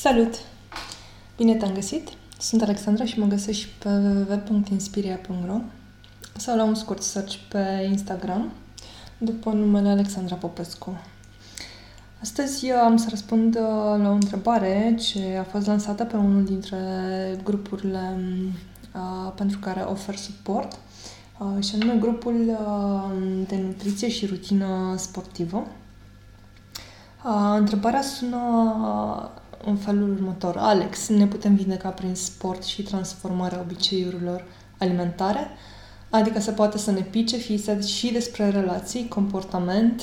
Salut! Bine te-am găsit! Sunt Alexandra și mă găsești pe www.inspiria.ro sau la un scurt search pe Instagram după numele Alexandra Popescu. Astăzi eu am să răspund uh, la o întrebare ce a fost lansată pe unul dintre grupurile uh, pentru care ofer suport uh, și anume grupul uh, de nutriție și rutină sportivă. Uh, întrebarea sună în felul următor. Alex, ne putem vindeca prin sport și transformarea obiceiurilor alimentare? Adică se poate să ne pice fie și despre relații, comportament,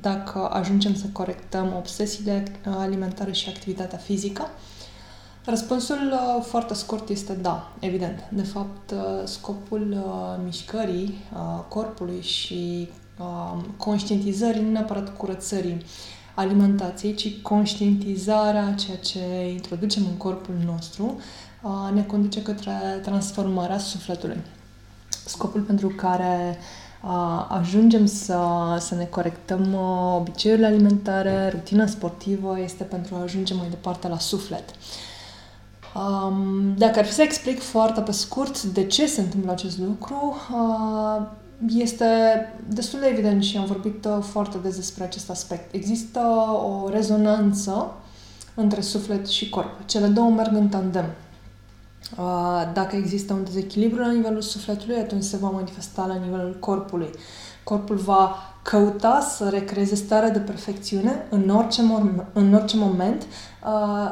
dacă ajungem să corectăm obsesiile alimentare și activitatea fizică? Răspunsul foarte scurt este da, evident. De fapt, scopul mișcării corpului și conștientizării, nu neapărat curățării alimentației, ci conștientizarea ceea ce introducem în corpul nostru ne conduce către transformarea sufletului. Scopul pentru care ajungem să, să ne corectăm obiceiurile alimentare, rutina sportivă, este pentru a ajunge mai departe la suflet. Dacă ar fi să explic foarte pe scurt de ce se întâmplă acest lucru, este destul de evident și am vorbit uh, foarte des despre acest aspect. Există o rezonanță între suflet și corp. Cele două merg în tandem. Uh, dacă există un dezechilibru la nivelul sufletului, atunci se va manifesta la nivelul corpului. Corpul va căuta să recreeze starea de perfecțiune în orice, în orice moment, uh,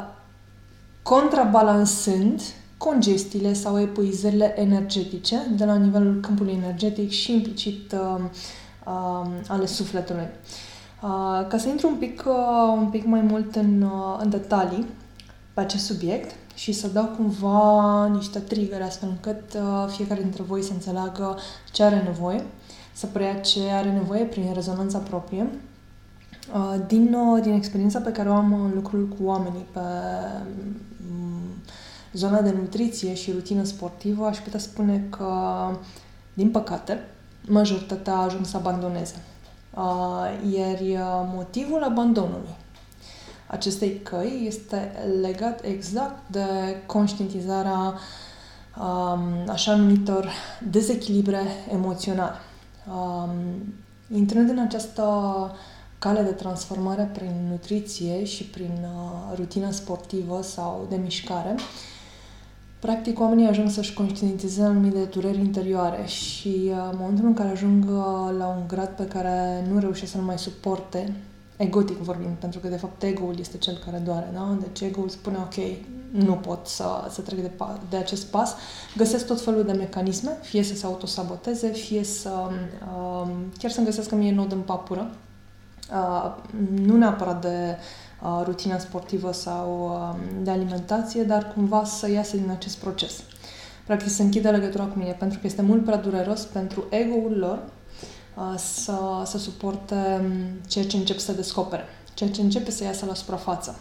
contrabalansând congestiile sau epuizările energetice de la nivelul câmpului energetic și implicit uh, uh, ale sufletului. Uh, ca să intru un pic, uh, un pic mai mult în, uh, în detalii pe acest subiect și să dau cumva niște trigger astfel încât uh, fiecare dintre voi să înțeleagă ce are nevoie, să preia ce are nevoie prin rezonanța proprie, uh, din, uh, din experiența pe care o am în lucrul cu oamenii pe zona de nutriție și rutină sportivă, aș putea spune că, din păcate, majoritatea a ajuns să abandoneze. Iar motivul abandonului acestei căi este legat exact de conștientizarea așa numitor dezechilibre emoționale. Intrând în această cale de transformare prin nutriție și prin uh, rutină sportivă sau de mișcare, Practic, oamenii ajung să-și conștientizeze anumite dureri interioare și uh, în momentul în care ajung uh, la un grad pe care nu reușesc să-l mai suporte, egotic vorbind, pentru că de fapt ego-ul este cel care doare, da? Deci ego-ul spune, ok, nu pot să, să trec de, de acest pas, găsesc tot felul de mecanisme, fie să se autosaboteze, fie să uh, chiar să-mi găsesc mie nod în papură, uh, nu neapărat de Uh, rutina sportivă sau um, de alimentație, dar cumva să iasă din acest proces. Practic să închidă legătura cu mine, pentru că este mult prea dureros pentru ego-ul lor uh, să, să suporte um, ceea ce încep să descopere, ceea ce începe să iasă la suprafață.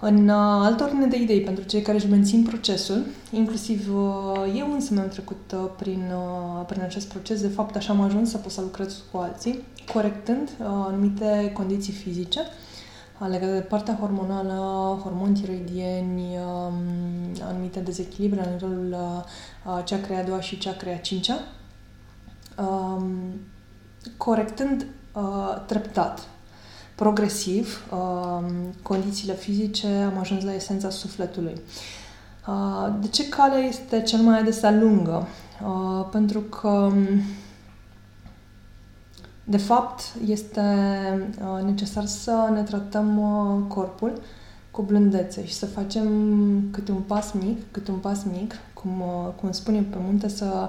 În uh, altă ordine de idei, pentru cei care își mențin procesul, inclusiv eu însă mi-am trecut prin, prin acest proces, de fapt așa am ajuns să pot să lucrez cu alții, corectând anumite condiții fizice, legate de partea hormonală, hormoni tiroidieni, um, anumite dezechilibre la nivelul uh, chakra a doua și chakra a cincea, um, corectând uh, treptat, progresiv, um, condițiile fizice, am ajuns la esența sufletului. Uh, de ce calea este cel mai adesea lungă? Pentru că de fapt, este uh, necesar să ne tratăm uh, corpul cu blândețe și să facem câte un pas mic, câte un pas mic, cum, uh, cum spune pe munte, să,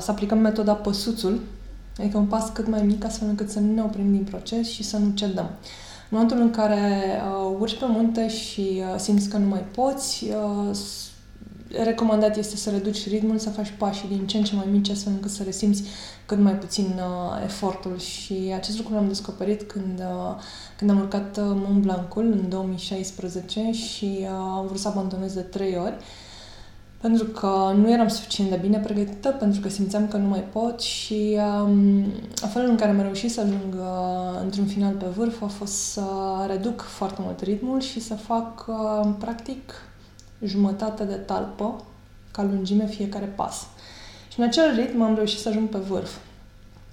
să aplicăm metoda păsuțul, adică un pas cât mai mic, astfel încât să nu ne oprim din proces și să nu cedăm. În momentul în care uh, urci pe munte și uh, simți că nu mai poți, uh, recomandat este să reduci ritmul, să faci pașii din ce în ce mai mici, astfel încât să resimți cât mai puțin uh, efortul. Și acest lucru l-am descoperit când, uh, când am urcat uh, Mont Blancul în 2016 și uh, am vrut să abandonez de trei ori. Pentru că nu eram suficient de bine pregătită, pentru că simțeam că nu mai pot și um, felul în care am reușit să ajung uh, într-un final pe vârf a fost să reduc foarte mult ritmul și să fac uh, practic jumătate de talpă ca lungime fiecare pas. Și în acel ritm am reușit să ajung pe vârf.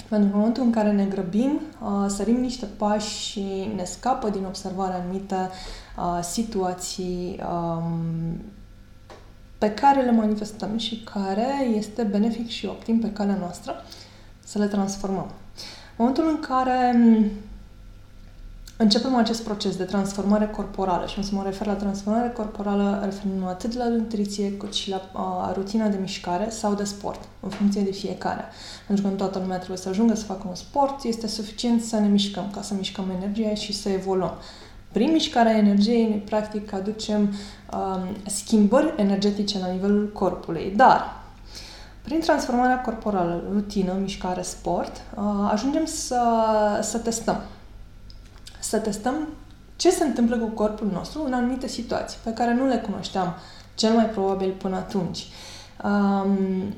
Pentru că în momentul în care ne grăbim, uh, sărim niște pași și ne scapă din observare anumite uh, situații um, pe care le manifestăm și care este benefic și optim pe calea noastră să le transformăm. În momentul în care începem acest proces de transformare corporală și o să mă refer la transformare corporală referindu atât la nutriție cât și la uh, rutina de mișcare sau de sport, în funcție de fiecare. Pentru că nu toată lumea trebuie să ajungă să facă un sport, este suficient să ne mișcăm, ca să mișcăm energia și să evoluăm. Prin mișcarea energiei, ne practic aducem um, schimbări energetice la nivelul corpului. Dar, prin transformarea corporală, rutină, mișcare, sport, uh, ajungem să, să testăm să testăm ce se întâmplă cu corpul nostru în anumite situații pe care nu le cunoșteam cel mai probabil până atunci. Um,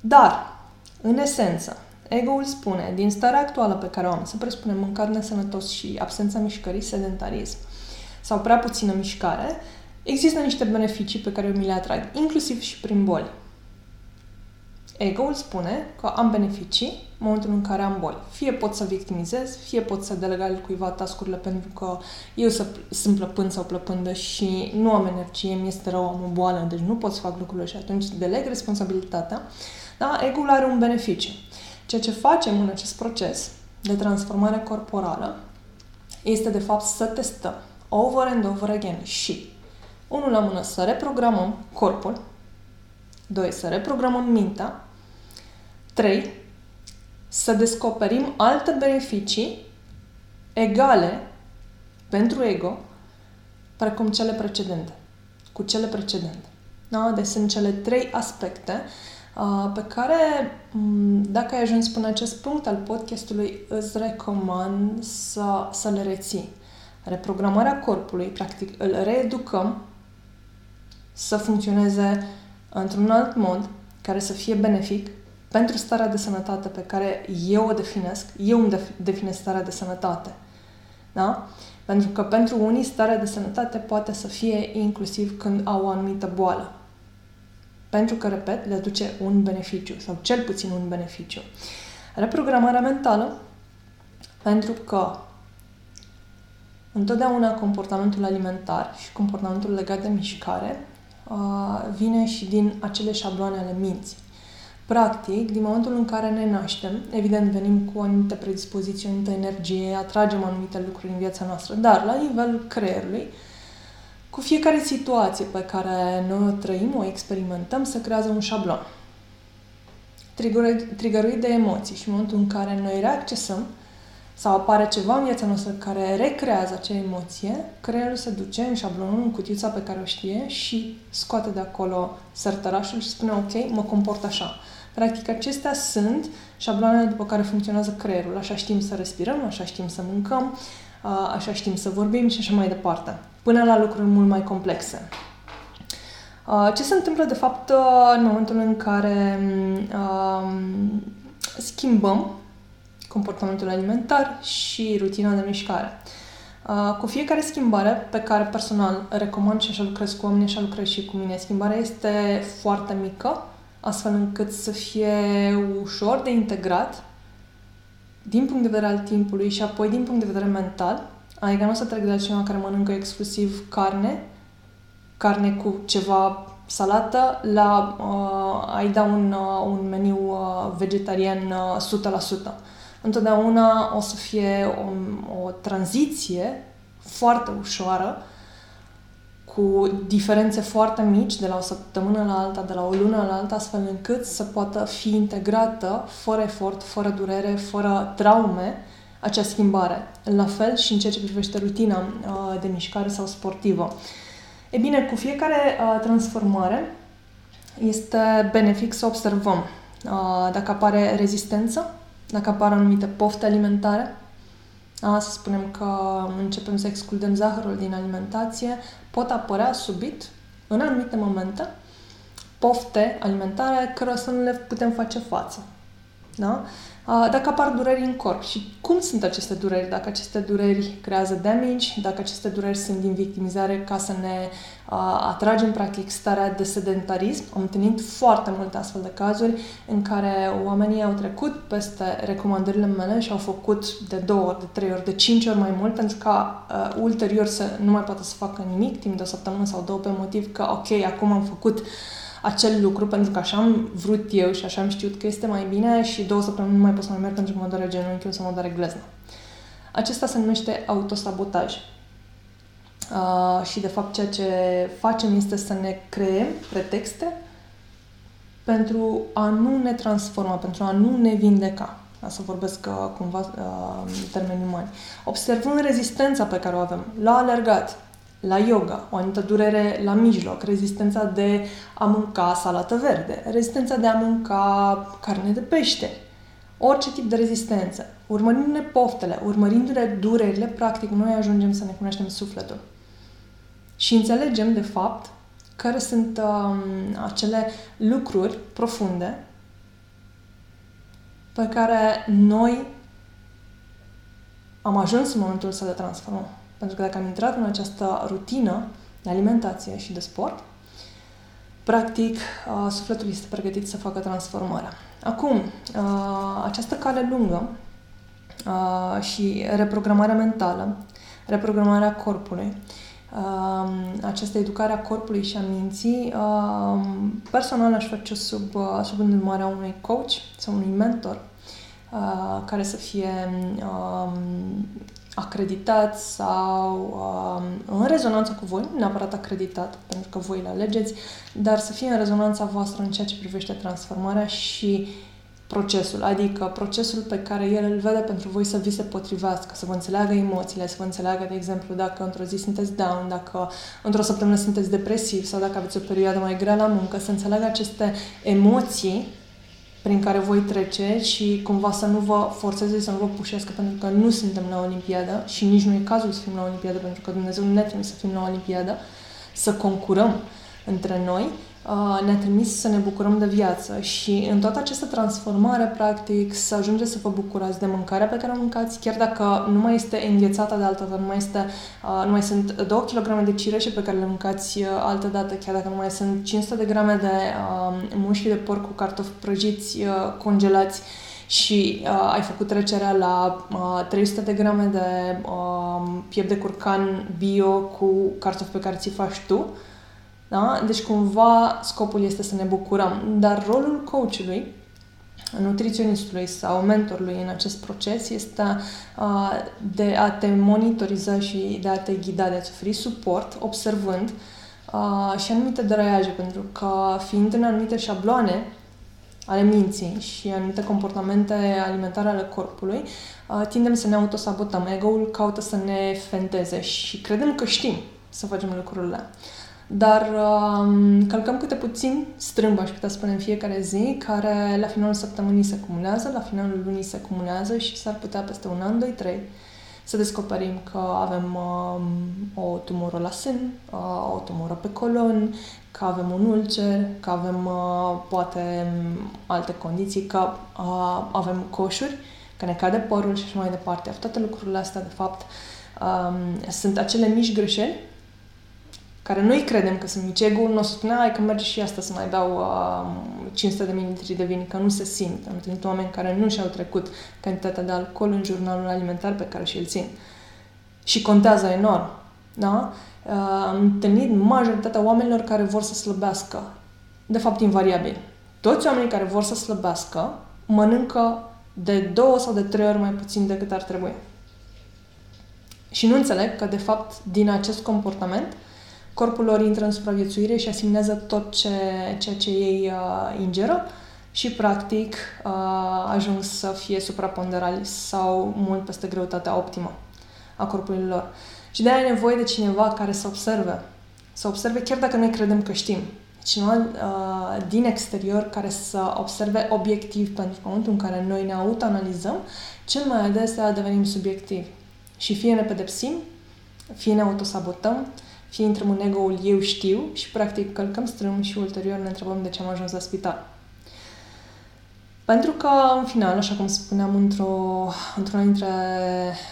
dar, în esență, ego-ul spune, din starea actuală pe care o am, să presupunem mâncare nesănătos și absența mișcării, sedentarism, sau prea puțină mișcare, există niște beneficii pe care eu mi le atrag, inclusiv și prin boli. Ego-ul spune că am beneficii în momentul în care am boli. Fie pot să victimizez, fie pot să deleg cuiva tascurile pentru că eu sunt plăpând sau plăpândă și nu am energie, mi este rău, am o boală, deci nu pot să fac lucrurile și atunci deleg responsabilitatea. Da? Ego-ul are un beneficiu. Ceea ce facem în acest proces de transformare corporală este de fapt să testăm over and over again și unul la mână să reprogramăm corpul, doi să reprogramăm mintea 3. Să descoperim alte beneficii egale pentru ego, precum cele precedente, cu cele precedente. Da? Deci sunt cele trei aspecte uh, pe care, um, dacă ai ajuns până acest punct al podcastului, îți recomand să, să le reții. Reprogramarea corpului, practic, îl reeducăm să funcționeze într-un alt mod care să fie benefic pentru starea de sănătate pe care eu o definesc, eu îmi definesc starea de sănătate. Da? Pentru că pentru unii starea de sănătate poate să fie inclusiv când au o anumită boală. Pentru că, repet, le aduce un beneficiu sau cel puțin un beneficiu. Reprogramarea mentală, pentru că întotdeauna comportamentul alimentar și comportamentul legat de mișcare vine și din acele șabloane ale minții. Practic, din momentul în care ne naștem, evident venim cu anumite predispoziții, anumită energie, atragem anumite lucruri în viața noastră, dar la nivelul creierului, cu fiecare situație pe care noi o trăim, o experimentăm, se creează un șablon. Trigăruit de emoții și în momentul în care noi reaccesăm sau apare ceva în viața noastră care recrează acea emoție, creierul se duce în șablonul, în cutiuța pe care o știe și scoate de acolo sărtărașul și spune ok, mă comport așa. Practic, acestea sunt șabloanele după care funcționează creierul. Așa știm să respirăm, așa știm să mâncăm, așa știm să vorbim și așa mai departe. Până la lucruri mult mai complexe. Ce se întâmplă, de fapt, în momentul în care schimbăm comportamentul alimentar și rutina de mișcare? Cu fiecare schimbare pe care personal recomand și așa lucrez cu oameni, așa lucrez și cu mine, schimbarea este foarte mică, astfel încât să fie ușor de integrat din punct de vedere al timpului și apoi din punct de vedere mental. Adică nu o să trec de la cineva care mănâncă exclusiv carne, carne cu ceva salată, la uh, a-i da un, uh, un meniu uh, vegetarian uh, 100%. Întotdeauna o să fie o, o tranziție foarte ușoară cu diferențe foarte mici de la o săptămână la alta, de la o lună la alta, astfel încât să poată fi integrată fără efort, fără durere, fără traume, acea schimbare. La fel și în ceea ce privește rutina uh, de mișcare sau sportivă. E bine, cu fiecare uh, transformare este benefic să observăm uh, dacă apare rezistență, dacă apar anumite pofte alimentare, a, să spunem că începem să excludem zahărul din alimentație, pot apărea subit, în anumite momente, pofte alimentare care să nu le putem face față. Da? Dacă apar dureri în corp și cum sunt aceste dureri, dacă aceste dureri creează damage, dacă aceste dureri sunt din victimizare ca să ne atragem practic starea de sedentarism. Am întâlnit foarte multe astfel de cazuri în care oamenii au trecut peste recomandările mele și au făcut de două ori, de trei ori, de cinci ori mai mult pentru ca uh, ulterior să nu mai poată să facă nimic timp de o săptămână sau două pe motiv că ok, acum am făcut uh, acel lucru pentru că așa am vrut eu și așa am știut că este mai bine și două săptămâni nu mai pot să mai merg pentru că mă doare genunchiul sau mă doare glezna. Acesta se numește autosabotaj. Uh, și de fapt ceea ce facem este să ne creăm pretexte pentru a nu ne transforma, pentru a nu ne vindeca. Ca să vorbesc uh, cumva uh, în termeni umani. Observând rezistența pe care o avem la alergat, la yoga, o anumită durere la mijloc, rezistența de a mânca salată verde, rezistența de a mânca carne de pește, orice tip de rezistență. Urmărindu-ne poftele, urmărindu-ne durerile, practic noi ajungem să ne cunoaștem sufletul. Și înțelegem, de fapt, care sunt um, acele lucruri profunde pe care noi am ajuns în momentul să le transformăm. Pentru că dacă am intrat în această rutină de alimentație și de sport, practic, uh, sufletul este pregătit să facă transformarea. Acum, uh, această cale lungă uh, și reprogramarea mentală, reprogramarea corpului, această educare a corpului și a minții, personal aș face sub, sub îndrumarea unui coach sau unui mentor care să fie acreditat sau um, în rezonanță cu voi, nu neapărat acreditat, pentru că voi le alegeți, dar să fie în rezonanța voastră în ceea ce privește transformarea și procesul, adică procesul pe care el îl vede pentru voi să vi se potrivească, să vă înțeleagă emoțiile, să vă înțeleagă, de exemplu, dacă într-o zi sunteți down, dacă într-o săptămână sunteți depresiv sau dacă aveți o perioadă mai grea la muncă, să înțeleagă aceste emoții prin care voi trece și cumva să nu vă forțeze, să nu vă pușească, pentru că nu suntem la Olimpiadă și nici nu e cazul să fim la Olimpiadă, pentru că Dumnezeu nu ne trimis să fim la Olimpiadă, să concurăm între noi, ne-a trimis să ne bucurăm de viață și în toată această transformare, practic, să ajungeți să vă bucurați de mâncarea pe care o mâncați, chiar dacă nu mai este înghețată de altă dată, nu mai, este, nu mai sunt 2 kg de cireșe pe care le mâncați altă dată, chiar dacă nu mai sunt 500 de grame de uh, mușchi de porc cu cartofi prăjiți, uh, congelați, și uh, ai făcut trecerea la uh, 300 de grame de uh, piept de curcan bio cu cartofi pe care ți faci tu, da? Deci, cumva, scopul este să ne bucurăm. Dar rolul coachului, nutriționistului sau mentorului în acest proces este uh, de a te monitoriza și de a te ghida, de a-ți oferi suport, observând uh, și anumite draiaje, pentru că fiind în anumite șabloane ale minții și anumite comportamente alimentare ale corpului, uh, tindem să ne autosabotăm. Ego-ul caută să ne fenteze și credem că știm să facem lucrurile. Dar um, călcăm câte puțin strâmb, aș putea spune, în fiecare zi, care la finalul săptămânii se acumulează, la finalul lunii se acumulează și s-ar putea peste un an, doi, trei, să descoperim că avem um, o tumoră la sân, uh, o tumoră pe colon, că avem un ulcer, că avem uh, poate alte condiții, că uh, avem coșuri, că ne cade părul și așa mai departe. Toate lucrurile astea, de fapt, um, sunt acele mici greșeli care noi credem că sunt mici. Ego-ul nostru spune, hai că merge și asta să mai beau uh, 500 de mililitri de vin, că nu se simt. Am întâlnit oameni care nu și-au trecut cantitatea de alcool în jurnalul alimentar pe care și-l țin. Și contează enorm. Da? Uh, am întâlnit majoritatea oamenilor care vor să slăbească. De fapt, invariabil. Toți oamenii care vor să slăbească mănâncă de două sau de trei ori mai puțin decât ar trebui. Și nu înțeleg că, de fapt, din acest comportament corpul lor intră în supraviețuire și asimilează tot ce, ceea ce ei uh, ingeră și, practic, uh, ajung să fie supraponderali sau mult peste greutatea optimă a corpului lor. Și de aia e nevoie de cineva care să observe. Să observe chiar dacă noi credem că știm. Cineva uh, din exterior care să observe obiectiv, pentru că în momentul în care noi ne autoanalizăm, cel mai adesea devenim subiectivi. Și fie ne pedepsim, fie ne autosabotăm, fie intrăm în ego-ul eu știu și practic călcăm strâm și ulterior ne întrebăm de ce am ajuns la spital. Pentru că, în final, așa cum spuneam într-o, într-una dintre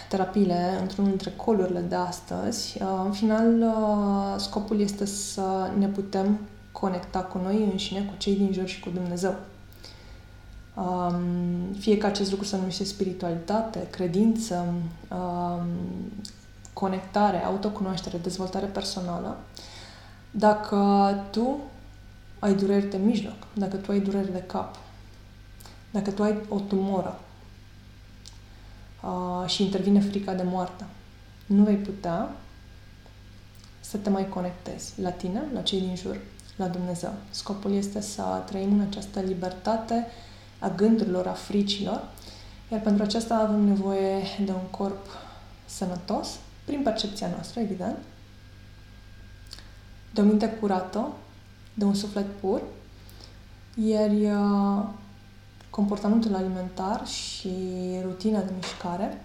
terapiile, într-unul dintre colurile de astăzi, uh, în final, uh, scopul este să ne putem conecta cu noi înșine, cu cei din jur și cu Dumnezeu. Um, fie că acest lucru se numește spiritualitate, credință, um, conectare, autocunoaștere, dezvoltare personală, dacă tu ai dureri de mijloc, dacă tu ai dureri de cap, dacă tu ai o tumoră uh, și intervine frica de moarte, nu vei putea să te mai conectezi la tine, la cei din jur, la Dumnezeu. Scopul este să trăim în această libertate a gândurilor, a fricilor, iar pentru aceasta avem nevoie de un corp sănătos, prin percepția noastră, evident, de o minte curată, de un suflet pur, iar uh, comportamentul alimentar și rutina de mișcare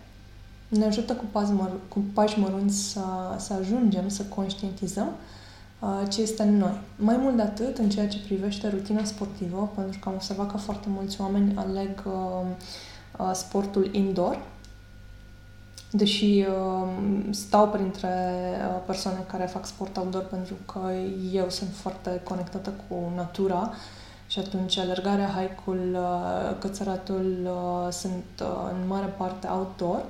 ne ajută cu pași, măr- cu pași mărunți să, să ajungem să conștientizăm uh, ce este în noi. Mai mult de atât, în ceea ce privește rutina sportivă, pentru că am observat că foarte mulți oameni aleg uh, uh, sportul indoor, deși uh, stau printre uh, persoane care fac sport outdoor pentru că eu sunt foarte conectată cu natura și atunci alergarea, hike-ul, uh, cățăratul uh, sunt uh, în mare parte outdoor.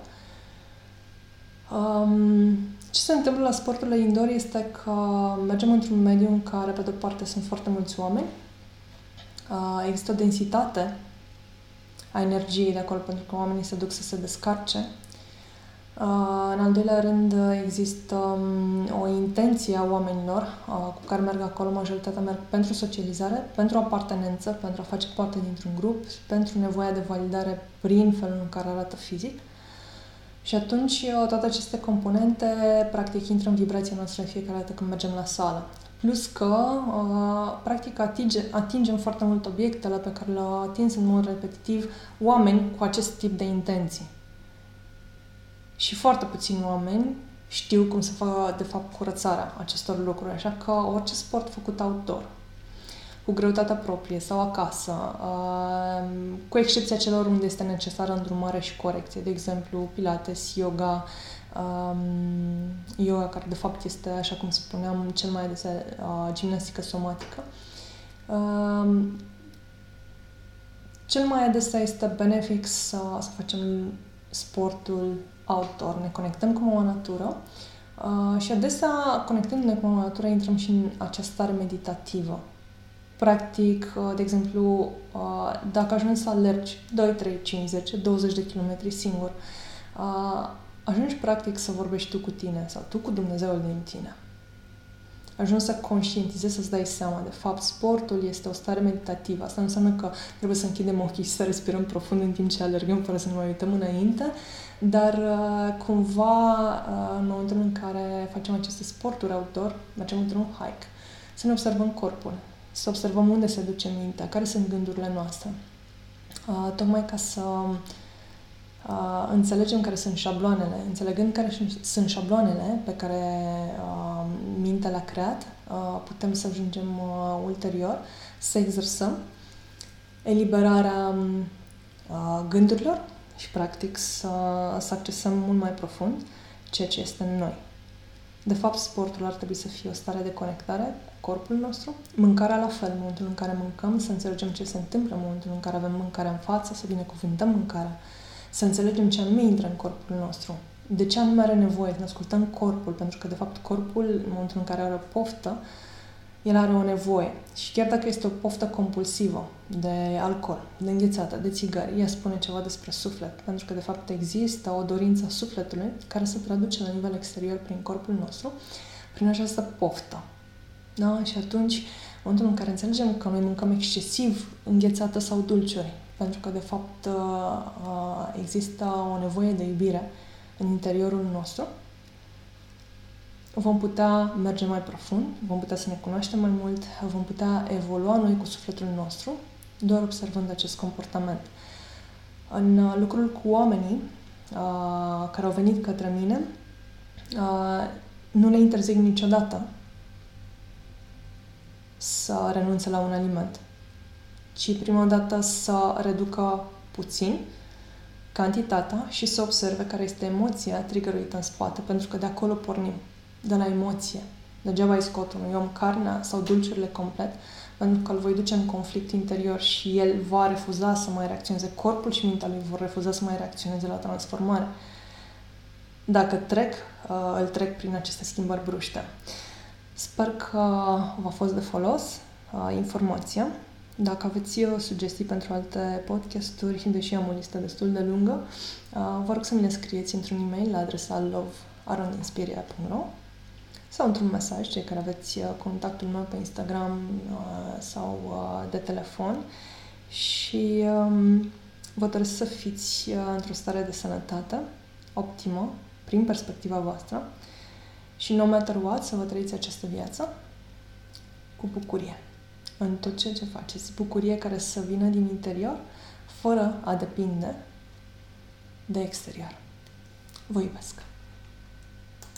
Um, ce se întâmplă la sporturile indoor este că mergem într-un mediu în care, pe de-o parte, sunt foarte mulți oameni, uh, există o densitate a energiei de acolo pentru că oamenii se duc să se descarce în al doilea rând, există um, o intenție a oamenilor cu care merg acolo, majoritatea merg pentru socializare, pentru apartenență, pentru a face parte dintr-un grup, pentru nevoia de validare prin felul în care arată fizic. Și atunci toate aceste componente practic intră în vibrația noastră fiecare dată când mergem la sală. Plus că, practic, atinge, atingem foarte mult obiectele pe care le-au atins în mod repetitiv oameni cu acest tip de intenții. Și foarte puțini oameni știu cum să facă, de fapt, curățarea acestor lucruri. Așa că orice sport făcut outdoor, cu greutatea proprie sau acasă, uh, cu excepția celor unde este necesară îndrumare și corecție, de exemplu, pilates, yoga, um, yoga care de fapt este, așa cum spuneam, cel mai adesea uh, gimnastică somatică. Um, cel mai adesea este benefic să, să facem sportul outdoor, ne conectăm cu mama natură uh, și adesea, conectându-ne cu mama natură, intrăm și în această stare meditativă. Practic, uh, de exemplu, uh, dacă ajungi să alergi 2, 3, 5, 10, 20 de kilometri singur, uh, ajungi practic să vorbești tu cu tine sau tu cu Dumnezeul din tine ajungi să conștientizezi, să-ți dai seama. De fapt, sportul este o stare meditativă. Asta nu înseamnă că trebuie să închidem ochii și să respirăm profund în timp ce alergăm fără să ne mai uităm înainte, dar uh, cumva uh, în momentul în care facem aceste sporturi outdoor, mergem într-un hike, să ne observăm corpul, să observăm unde se duce mintea, care sunt gândurile noastre. Uh, tocmai ca să uh, înțelegem care sunt șabloanele, înțelegând care sunt șabloanele pe care uh, mintea le-a creat, uh, putem să ajungem uh, ulterior să exersăm eliberarea uh, gândurilor și, practic, să, să accesăm mult mai profund ceea ce este în noi. De fapt, sportul ar trebui să fie o stare de conectare cu corpul nostru. Mâncarea la fel, în momentul în care mâncăm, să înțelegem ce se întâmplă în momentul în care avem mâncarea în față, să binecuvântăm mâncarea, să înțelegem ce anume intră în corpul nostru, de ce anume are nevoie, să ne ascultăm corpul, pentru că, de fapt, corpul, în momentul în care are o poftă, el are o nevoie. Și chiar dacă este o poftă compulsivă de alcool, de înghețată, de țigări, ea spune ceva despre suflet. Pentru că, de fapt, există o dorință a sufletului care se traduce la nivel exterior prin corpul nostru, prin această poftă. Da? Și atunci, în momentul în care înțelegem că noi mâncăm excesiv înghețată sau dulciuri, pentru că, de fapt, uh, uh, există o nevoie de iubire în interiorul nostru, vom putea merge mai profund, vom putea să ne cunoaștem mai mult, vom putea evolua noi cu sufletul nostru, doar observând acest comportament. În uh, lucrul cu oamenii uh, care au venit către mine, uh, nu le interzic niciodată să renunțe la un aliment, ci prima dată să reducă puțin cantitatea și să observe care este emoția triggeruită în spate, pentru că de acolo pornim, de la emoție. Degeaba îi scot unui om carnea sau dulciurile complet, pentru că îl voi duce în conflict interior și el va refuza să mai reacționeze. Corpul și mintea lui vor refuza să mai reacționeze la transformare. Dacă trec, uh, îl trec prin aceste schimbări bruște. Sper că v-a fost de folos uh, informația. Dacă aveți uh, sugestii pentru alte podcasturi, deși am o listă destul de lungă, vă rog să mi le scrieți într-un e-mail la adresa love.arondiinspiria.ro sau într-un mesaj, cei care aveți uh, contactul meu pe Instagram uh, sau uh, de telefon. Și um, vă doresc să fiți într-o stare de sănătate optimă prin perspectiva voastră. Și no matter what să vă trăiți această viață cu bucurie în tot ceea ce faceți. Bucurie care să vină din interior fără a depinde de exterior. Vă iubesc!